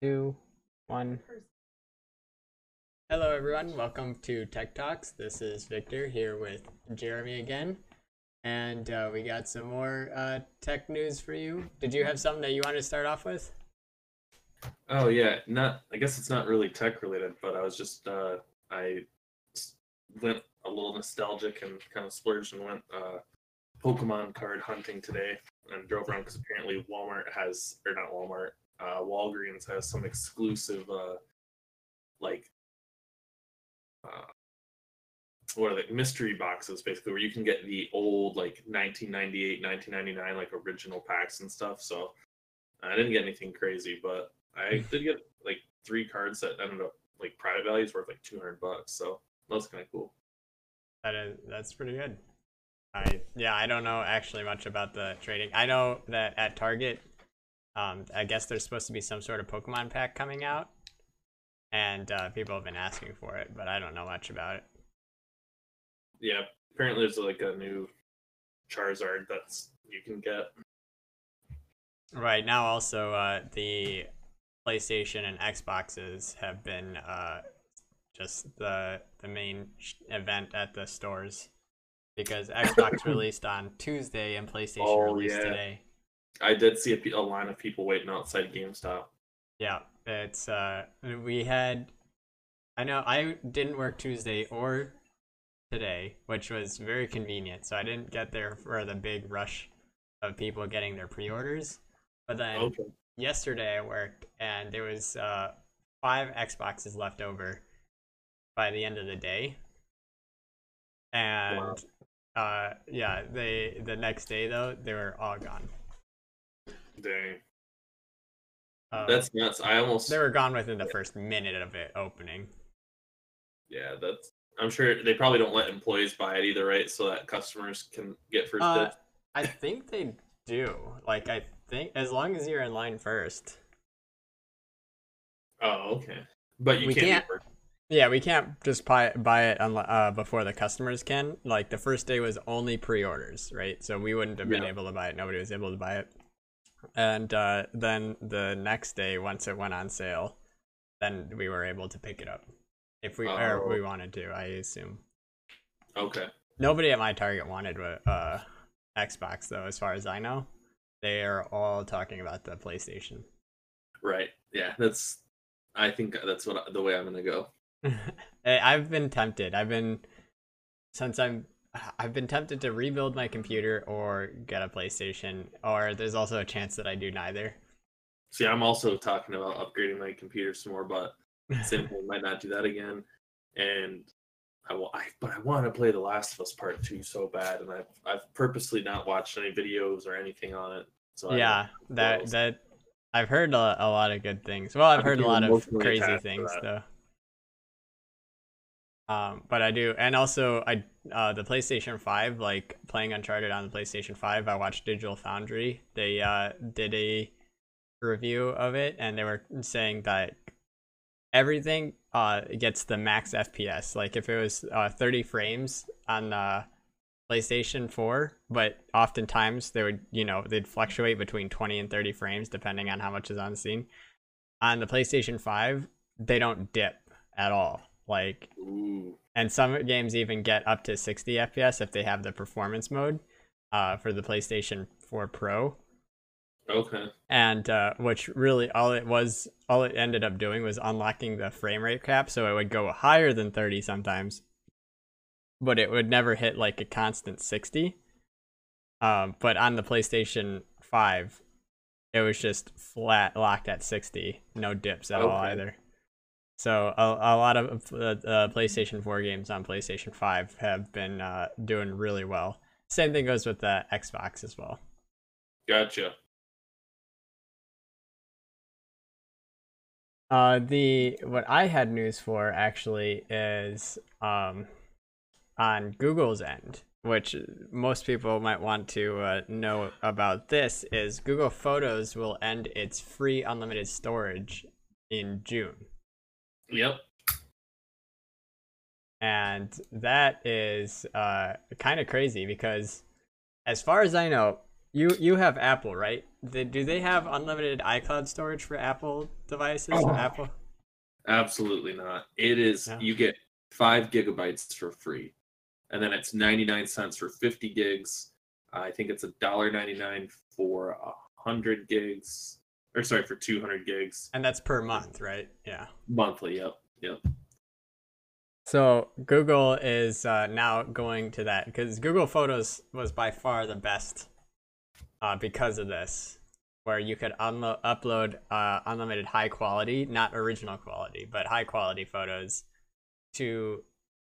two, one. Hello, everyone. Welcome to Tech Talks. This is Victor here with Jeremy again. And uh, we got some more uh, tech news for you. Did you have something that you wanted to start off with? Oh yeah, not. I guess it's not really tech related, but I was just uh, I s- went a little nostalgic and kind of splurged and went uh, Pokemon card hunting today and drove around because apparently Walmart has or not Walmart, uh, Walgreens has some exclusive uh, like uh, what are they mystery boxes basically where you can get the old like 1998 1999 like original packs and stuff so i didn't get anything crazy but i did get like three cards that ended up like private values worth like 200 bucks so that was kind of cool That is that's pretty good. I yeah, I don't know actually much about the trading. I know that at Target, um, I guess there's supposed to be some sort of Pokemon pack coming out, and uh, people have been asking for it, but I don't know much about it. yeah apparently there's like a new charizard that's you can get Right now, also uh, the PlayStation and Xboxes have been uh, just the the main event at the stores because Xbox released on Tuesday and PlayStation Oh, released yeah. today. I did see a, a line of people waiting outside gamestop Yeah, it's uh we had I know I didn't work Tuesday or today, which was very convenient. So I didn't get there for the big rush of people getting their pre-orders. But then okay yesterday I worked and there was uh five Xboxes left over by the end of the day. And uh yeah, they the next day though, they were all gone. Dang Uh, that's nuts i almost they were gone within the first minute of it opening. Yeah, that's. I'm sure they probably don't let employees buy it either, right? So that customers can get first Uh, dibs. I think they do. Like I think as long as you're in line first. Oh, okay. But you we can't. can't- Yeah, we can't just buy it. buy it unli- uh, before the customers can. Like the first day was only pre-orders, right? So we wouldn't have been Yeah. able to buy it. Nobody was able to buy it. And uh, then the next day, once it went on sale, then we were able to pick it up if we or Oh. we wanted to. I assume Okay. nobody at my Target wanted a uh, Xbox though, as far as I know. They are all talking about the PlayStation. Right. Yeah. That's. I think that's what the way I'm gonna go. I've been tempted. I've been since I'm I've been tempted to rebuild my computer or get a PlayStation or there's also a chance that I do neither. See, I'm also talking about upgrading my computer some more, but same thing. Might not do that again. And I will. I but I want to play The Last of Us Part Two so bad, and I've I've purposely not watched any videos or anything on it. So yeah, that that I've heard a, a lot of good things. Well, I've I'm heard a lot of crazy things though. Um, but I do, and also I uh the PlayStation Five, like playing Uncharted on the PlayStation Five. I watched Digital Foundry. They uh did a review of it, and they were saying that everything uh gets the max FPS. Like if it was uh 30 frames on the PlayStation 4, but oftentimes they would, you know, they'd fluctuate between 20 and 30 frames depending on how much is on scene. On the PlayStation 5, they don't dip at all. Like Ooh. and some games even get up to 60 FPS if they have the performance mode uh, for the PlayStation 4 Pro. Okay. And uh, which really all it was, all it ended up doing was unlocking the frame rate cap, so it would go higher than 30 sometimes, but it would never hit like a constant 60. Um, but on the PlayStation 5, it was just flat locked at 60, no dips at all either. So a, a lot of uh, uh, PlayStation 4 games on PlayStation 5 have been uh, doing really well. Same thing goes with the Xbox as well. Gotcha. Uh, the what I had news for actually is um, on Google's end, which most people might want to uh, know about. This is Google Photos will end its free unlimited storage in June. Yep. and that is uh, kind of crazy because as far as i know you you have Apple, right? They, do they have unlimited iCloud storage for Apple devices? Oh. Apple? Absolutely not. It is Yeah. you get five gigabytes for free, and then it's ninety nine cents for fifty gigs. I think it's a dollar ninety nine for a hundred gigs, or sorry, for two hundred gigs And that's per month, right? Yeah. monthly. Yep, yep. So Google is uh, now going to that because Google Photos was by far the best uh, because of this, where you could unlo- upload uh, unlimited high quality, not original quality, but high quality photos to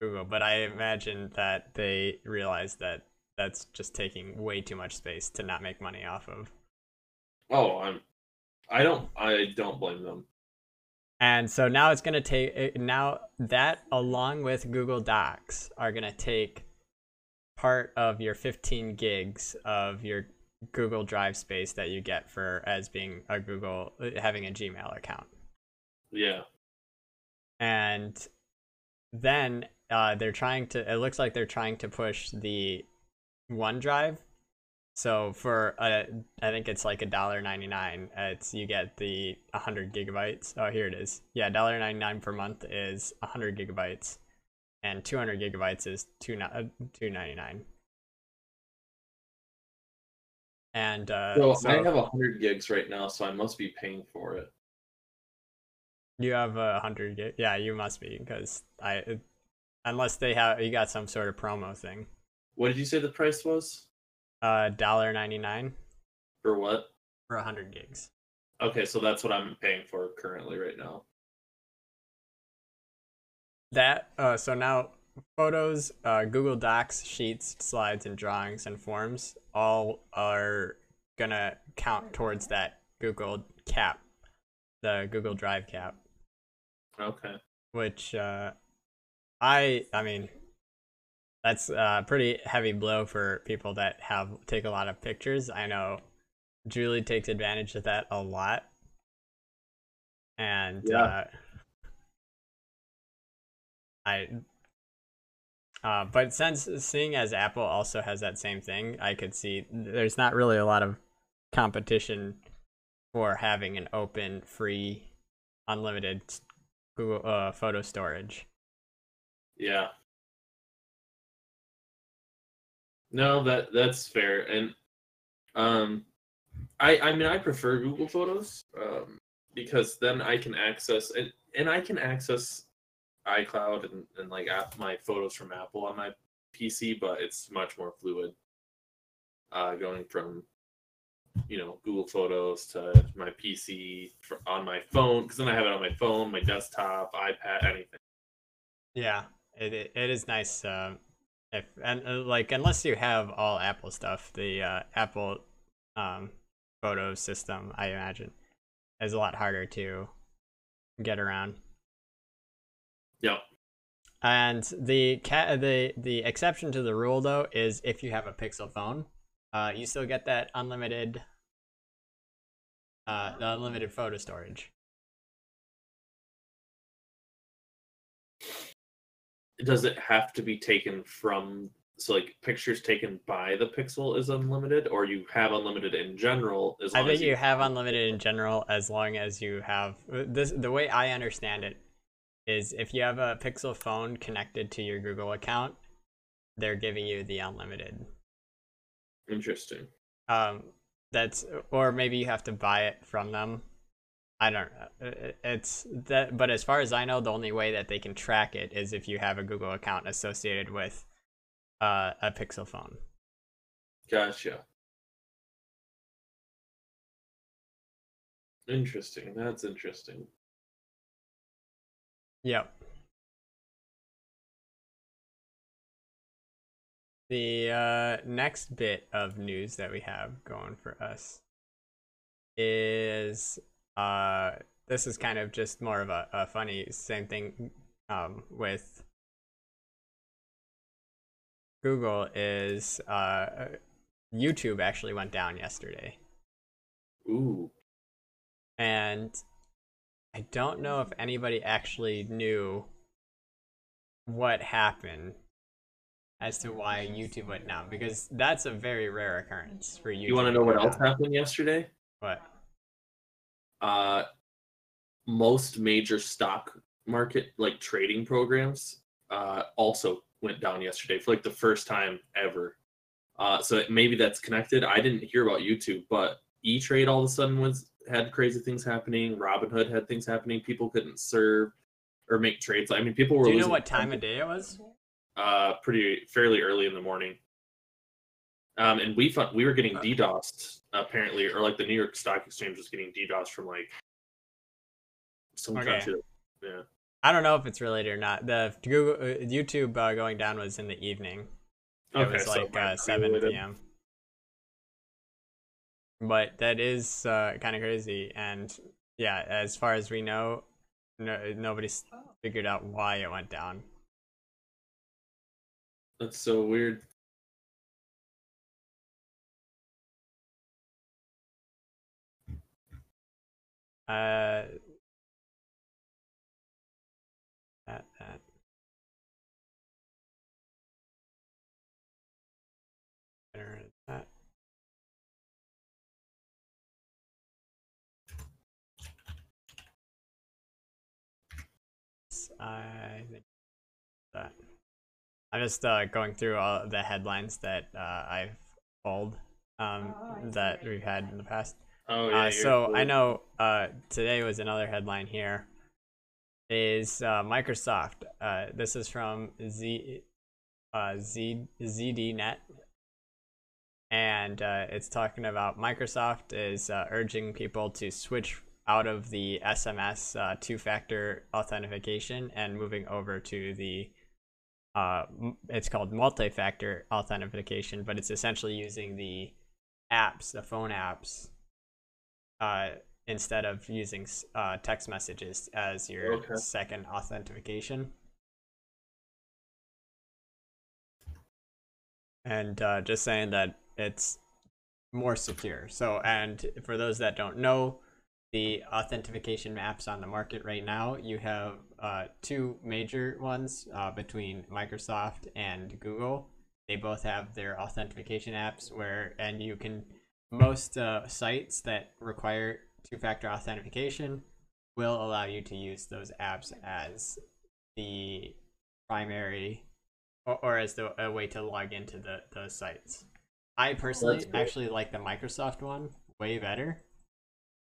Google. But I imagine that they realized that that's just taking way too much space to not make money off of. Oh, I'm. I don't. I don't blame them. And so now it's going to take now that along with Google Docs are going to take part of your 15 gigs of your Google Drive space that you get for as being a Google having a Gmail account. Yeah. And then uh, they're trying to it looks like they're trying to push the OneDrive. So for a, I think it's like a dollar ninety nine. It's you get the hundred gigabytes. Oh, here it is. Yeah, dollar ninety nine per month is hundred gigabytes, and two hundred gigabytes is two two ninety nine. And uh, So, so I have hundred gigs right now, so I must be paying for it. you have a hundred gig. Yeah, you must be because I, unless they have you got some sort of promo thing. What did you say the price was Uh, dollar ninety nine for what? for hundred gigs. Okay, so that's what I'm paying for currently right now. That uh, so now photos, uh, Google Docs, Sheets, Slides, and Drawings and Forms all are gonna count towards that Google cap, the Google Drive cap, Okay. which uh, I I mean that's a pretty heavy blow for people that have take a lot of pictures. I know Julie takes advantage of that a lot, and Yeah. uh, I. Uh, but since seeing as Apple also has that same thing, I could see there's not really a lot of competition for having an open, free, unlimited Google uh, photo storage. Yeah. No, that that's fair, and um, I I mean I prefer Google Photos um because then I can access and and I can access iCloud and and like app my photos from Apple on my PC, but it's much more fluid. Uh, going from you know Google Photos to my PC for, on my phone because then I have it on my phone, my desktop, iPad, anything. Yeah, it it, is nice. Um, if and uh, like unless you have all Apple stuff, the uh, Apple um photo system, I imagine, is a lot harder to get around. Yep. And the cat the the exception to the rule though is if you have a Pixel phone, uh, you still get that unlimited uh the unlimited photo storage. Does it have to be taken from so like pictures taken by the pixel is unlimited or you have unlimited in general as I long think as you have unlimited in general as long as you have this. The way I understand it is, if you have a Pixel phone connected to your Google account, they're giving you the unlimited. interesting Um, that's or maybe you have to buy it from them. I don't know. It's that, but as far as I know, the only way that they can track it is if you have a Google account associated with uh, a Pixel phone. gotcha interesting that's interesting Yep. The uh, next bit of news that we have going for us is uh, this is kind of just more of a, a funny same thing um, with Google is uh, YouTube actually went down yesterday. ooh and I don't know if anybody actually knew what happened. as to why YouTube went down because that's a very rare occurrence for YouTube. You want to know what else happened yesterday? What? Uh, most major stock market like trading programs uh, also went down yesterday for like the first time ever. Uh, so maybe that's connected. I didn't hear about YouTube, but E Trade all of a sudden was had crazy things happening. Robinhood had things happening. People couldn't serve or make trades. I mean, people were. Do you know what time of day it was? uh, pretty fairly early in the morning. Um, and we thought we were getting Uh. DDoSed apparently, or like the New York Stock Exchange was getting DDoSed from like some Okay. country. Yeah. I don't know if it's related or not. The Google uh, YouTube uh, going down was in the evening. It was so like uh, 7 related. p.m. But that is uh, kind of crazy. And yeah, as far as we know, no, nobody's figured out why it went down. That's so weird. Uh, that, that. Better that. I think that. I'm just uh, going through all the headlines that uh, I've pulled um, that we've had in the past. Oh yeah. Uh, so I know uh, today was another headline here. Is uh, Microsoft? Uh, this is from Z, uh, Z ZDNet, and uh, it's talking about Microsoft is uh, urging people to switch out of the SMS uh, two-factor authentication and moving over to the uh, it's called multi-factor authentication, but it's essentially using the apps, the phone apps, uh, instead of using uh, text messages as your Okay. second authentication. And uh, just saying that it's more secure. So, and for those that don't know, the authentication apps on the market right now, you have uh, two major ones uh, between Microsoft and Google. They both have their authentication apps where, and you can, most uh, sites that require two factor authentication will allow you to use those apps as the primary or, or as the a way to log into the those sites. I personally actually like the Microsoft one way better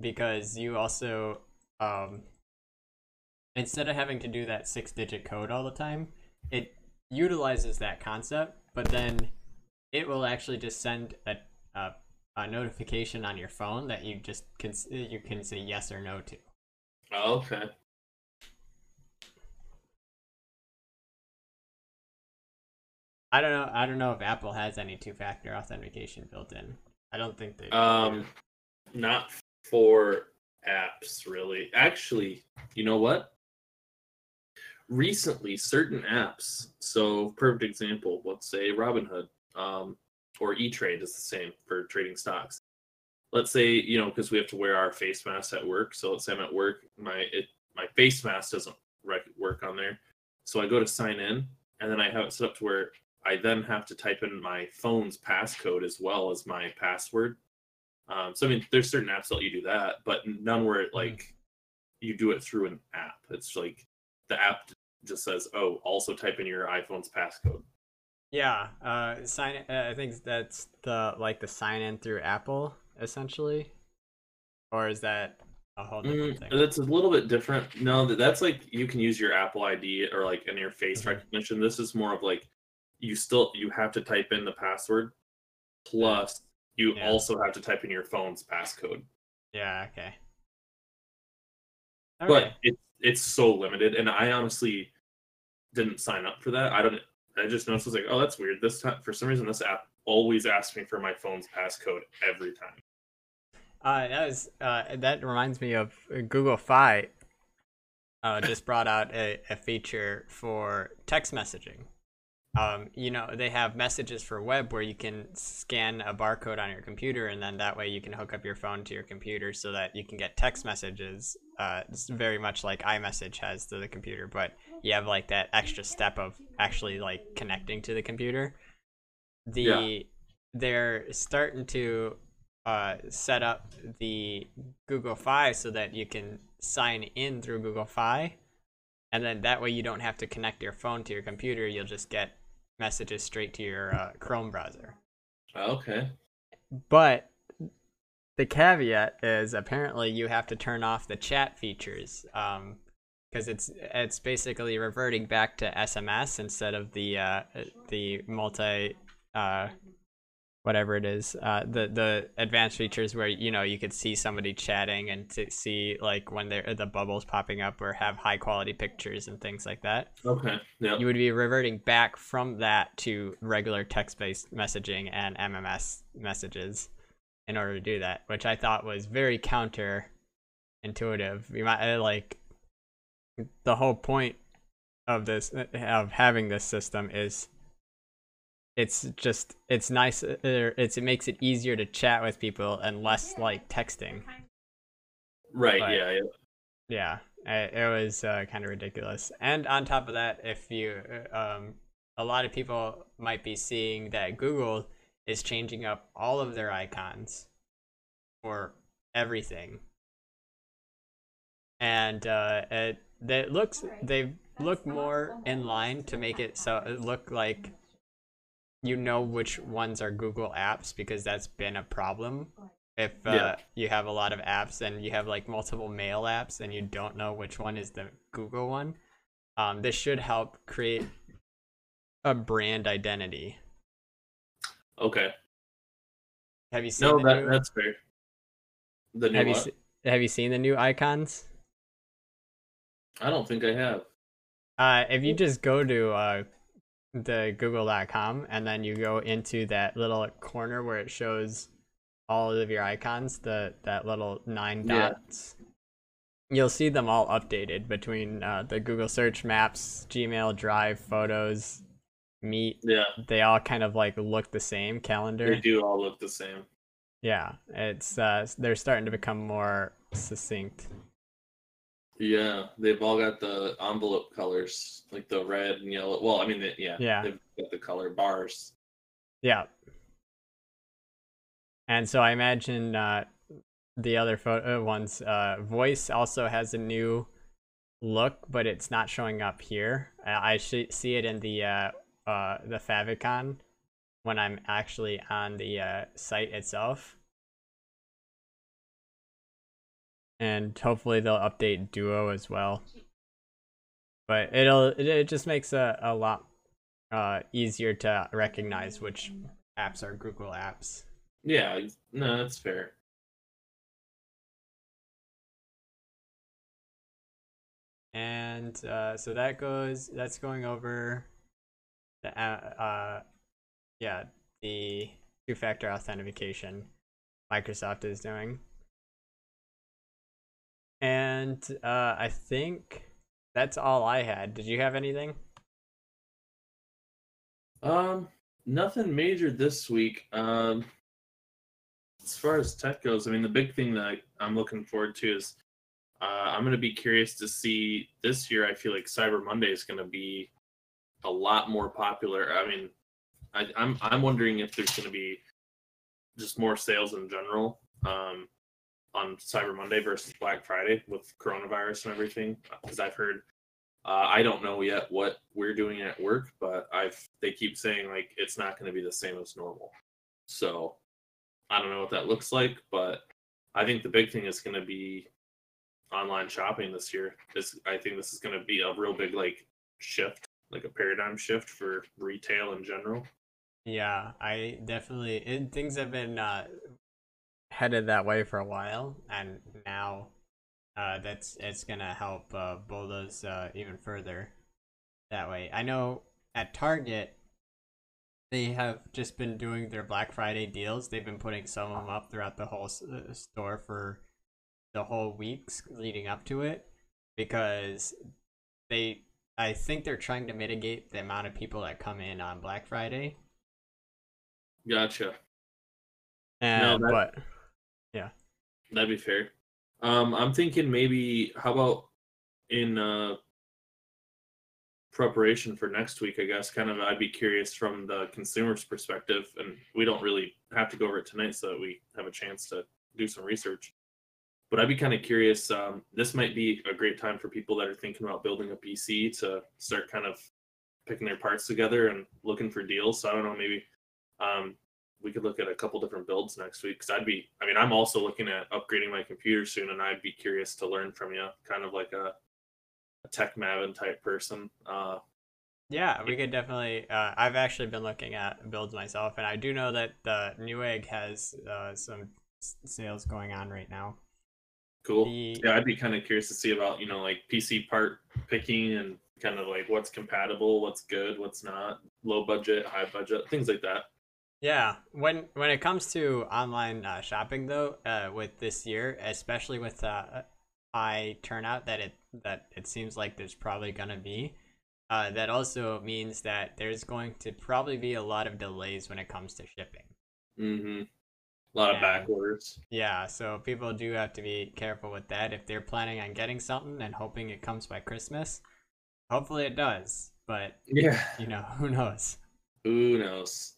because you also um instead of having to do that six digit code all the time, it utilizes that concept, but then it will actually just send a a, a notification on your phone that you just can you can say yes or no to. Oh, okay. I don't know. I don't know if Apple has any two factor authentication built in. I don't think they. do. Um, not for apps really. Actually, you know what? Recently, certain apps. So, perfect example. Let's say Robinhood, um, or E Trade is the same for trading stocks. Let's say you know because we have to wear our face masks at work. So let's say I'm at work, my it my face mask doesn't work on there. So I go to sign in, and then I have it set up to where I then have to type in my phone's passcode as well as my password. Um, so I mean, there's certain apps that let you do that, but none where it like you do it through an app. It's like the app just says, "Oh, also type in your iPhone's passcode." Yeah. Uh, sign. Uh, I think that's the like the sign in through Apple essentially, or is that a whole different Mm, thing? that's a little bit different. No, that's like you can use your Apple ID or like in your face Mhm. recognition. This is more of like you still you have to type in the password, plus you Yeah. also have to type in your phone's passcode. Yeah. Okay. but it's it's so limited and i honestly didn't sign up for that i don't i just noticed I was like oh that's weird this time for some reason this app always asks me for my phone's passcode every time Uh, that was uh, that reminds me of uh, Google Fi. Uh, just brought out a, a feature for text messaging. Um, you know, they have messages for web where you can scan a barcode on your computer, and then that way you can hook up your phone to your computer so that you can get text messages uh, it's very much like iMessage has to the computer, but you have like that extra step of actually like connecting to the computer. The Yeah. they're starting to uh, set up the Google Fi so that you can sign in through Google Fi, and then that way you don't have to connect your phone to your computer. You'll just get messages straight to your uh, Chrome browser. Okay. But the caveat is apparently you have to turn off the chat features um because it's it's basically reverting back to SMS instead of the uh the multi uh whatever it is uh the the advanced features where you know you could see somebody chatting and to see like when they're the bubbles popping up or have high quality pictures and things like that Okay. Yeah. you would be reverting back from that to regular text-based messaging and MMS messages in order to do that, which I thought was very counterintuitive. You might uh, like the whole point of this of having this system is it's just it's nice uh, it's it makes it easier to chat with people and less like texting Right. But- yeah. Yeah. yeah it, it was uh, kind of ridiculous and on top of that if you uh, um a lot of people might be seeing that google is changing up all of their icons for everything and uh it that looks they look more in line to make it so it look like you know which ones are google apps because that's been a problem if uh, Yeah. you have a lot of apps and you have like multiple mail apps and you don't know which one is the Google one, um, this should help create a brand identity. Okay. Have you seen No, the that new? that's fair. The new Have you se- have you seen the new icons? I don't think I have. Uh, if you just go to uh, the Google.com and then you go into that little corner where it shows all of your icons, the that little nine Yeah. dots, you'll see them all updated between uh, the Google Search, Maps, Gmail, Drive, Photos, Meet. Yeah. They all kind of like look the same. Calendar. They do all look the same. Yeah, it's uh, they're starting to become more succinct. Yeah, they've all got the envelope colors, like the red and yellow. Well, I mean, they, yeah, Yeah. they've got the color bars. Yeah. And so I imagine uh, the other photo ones, uh, voice also has a new look, but it's not showing up here. Uh, I sh- see it in the uh, uh, the favicon when I'm actually on the uh, site itself. And hopefully they'll update Duo as well. But it'll it, it just makes a, a lot uh, easier to recognize which apps are Google apps. Yeah, no, that's fair. And uh, so that goes. That's going over the uh, uh yeah the two-factor authentication Microsoft is doing. And uh, I think that's all I had. Did you have anything? Um, nothing major this week. Um, as far as tech goes, I mean, the big thing that I'm looking forward to is uh, I'm going to be curious to see this year. I feel like Cyber Monday is going to be a lot more popular. I mean, I, I'm I'm wondering if there's going to be just more sales in general um, on Cyber Monday versus Black Friday with coronavirus and everything. Because I've heard uh, I don't know yet what we're doing at work, but I've they keep saying like it's not going to be the same as normal. So I don't know what that looks like, but I think the big thing is going to be online shopping this year. This I think this is going to be a real big like shift, like a paradigm shift for retail in general. Yeah, I definitely it, things have been uh, headed that way for a while, and now uh, that's it's gonna help uh, bulldoze uh, even further that way. I know at Target they have just been doing their Black Friday deals. They've been putting some of them up throughout the whole uh, store for the whole weeks leading up to it because they I think they're trying to mitigate the amount of people that come in on Black Friday. Gotcha. And that- but yeah, That'd be fair. Um, I'm thinking maybe how about in uh, preparation for next week? I guess kind of I'd be curious from the consumer's perspective, and we don't really have to go over it tonight, so that we have a chance to do some research. But I'd be kind of curious. Um, this might be a great time for people that are thinking about building a PC to start kind of picking their parts together and looking for deals. So I don't know, maybe um, we could look at a couple different builds next week. Cause I'd be, I mean, I'm also looking at upgrading my computer soon, and I'd be curious to learn from you, kind of like a, a tech Mavin type person. Uh, yeah, we could definitely. Uh, I've actually been looking at builds myself, and I do know that the Newegg has uh, some sales going on right now. Cool. The... Yeah, I'd be kind of curious to see about you know like PC part picking and kind of like what's compatible, what's good, what's not, low budget, high budget, things like that. Yeah, when when it comes to online uh, shopping though, uh, with this year, especially with uh, high turnout that it that it seems like there's probably gonna be, uh, that also means that there's going to probably be a lot of delays when it comes to shipping. Mm-hmm. A lot and, of back orders. Yeah, so people do have to be careful with that. If they're planning on getting something and hoping it comes by Christmas, hopefully it does. But yeah, you know, who knows? Who knows?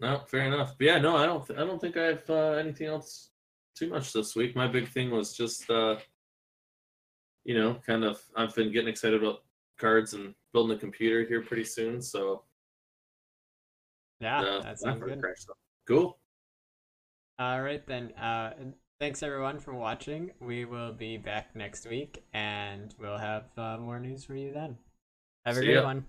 No, fair enough. But yeah, no, I don't. Th- I don't think I have uh, anything else too much this week. My big thing was just, uh, you know, kind of. I've been getting excited about cards and building a computer here pretty soon. So yeah, uh, that sounds good. Cool. All right then. Uh, thanks everyone for watching. We will be back next week, and we'll have uh, more news for you then. Have a See good ya. one.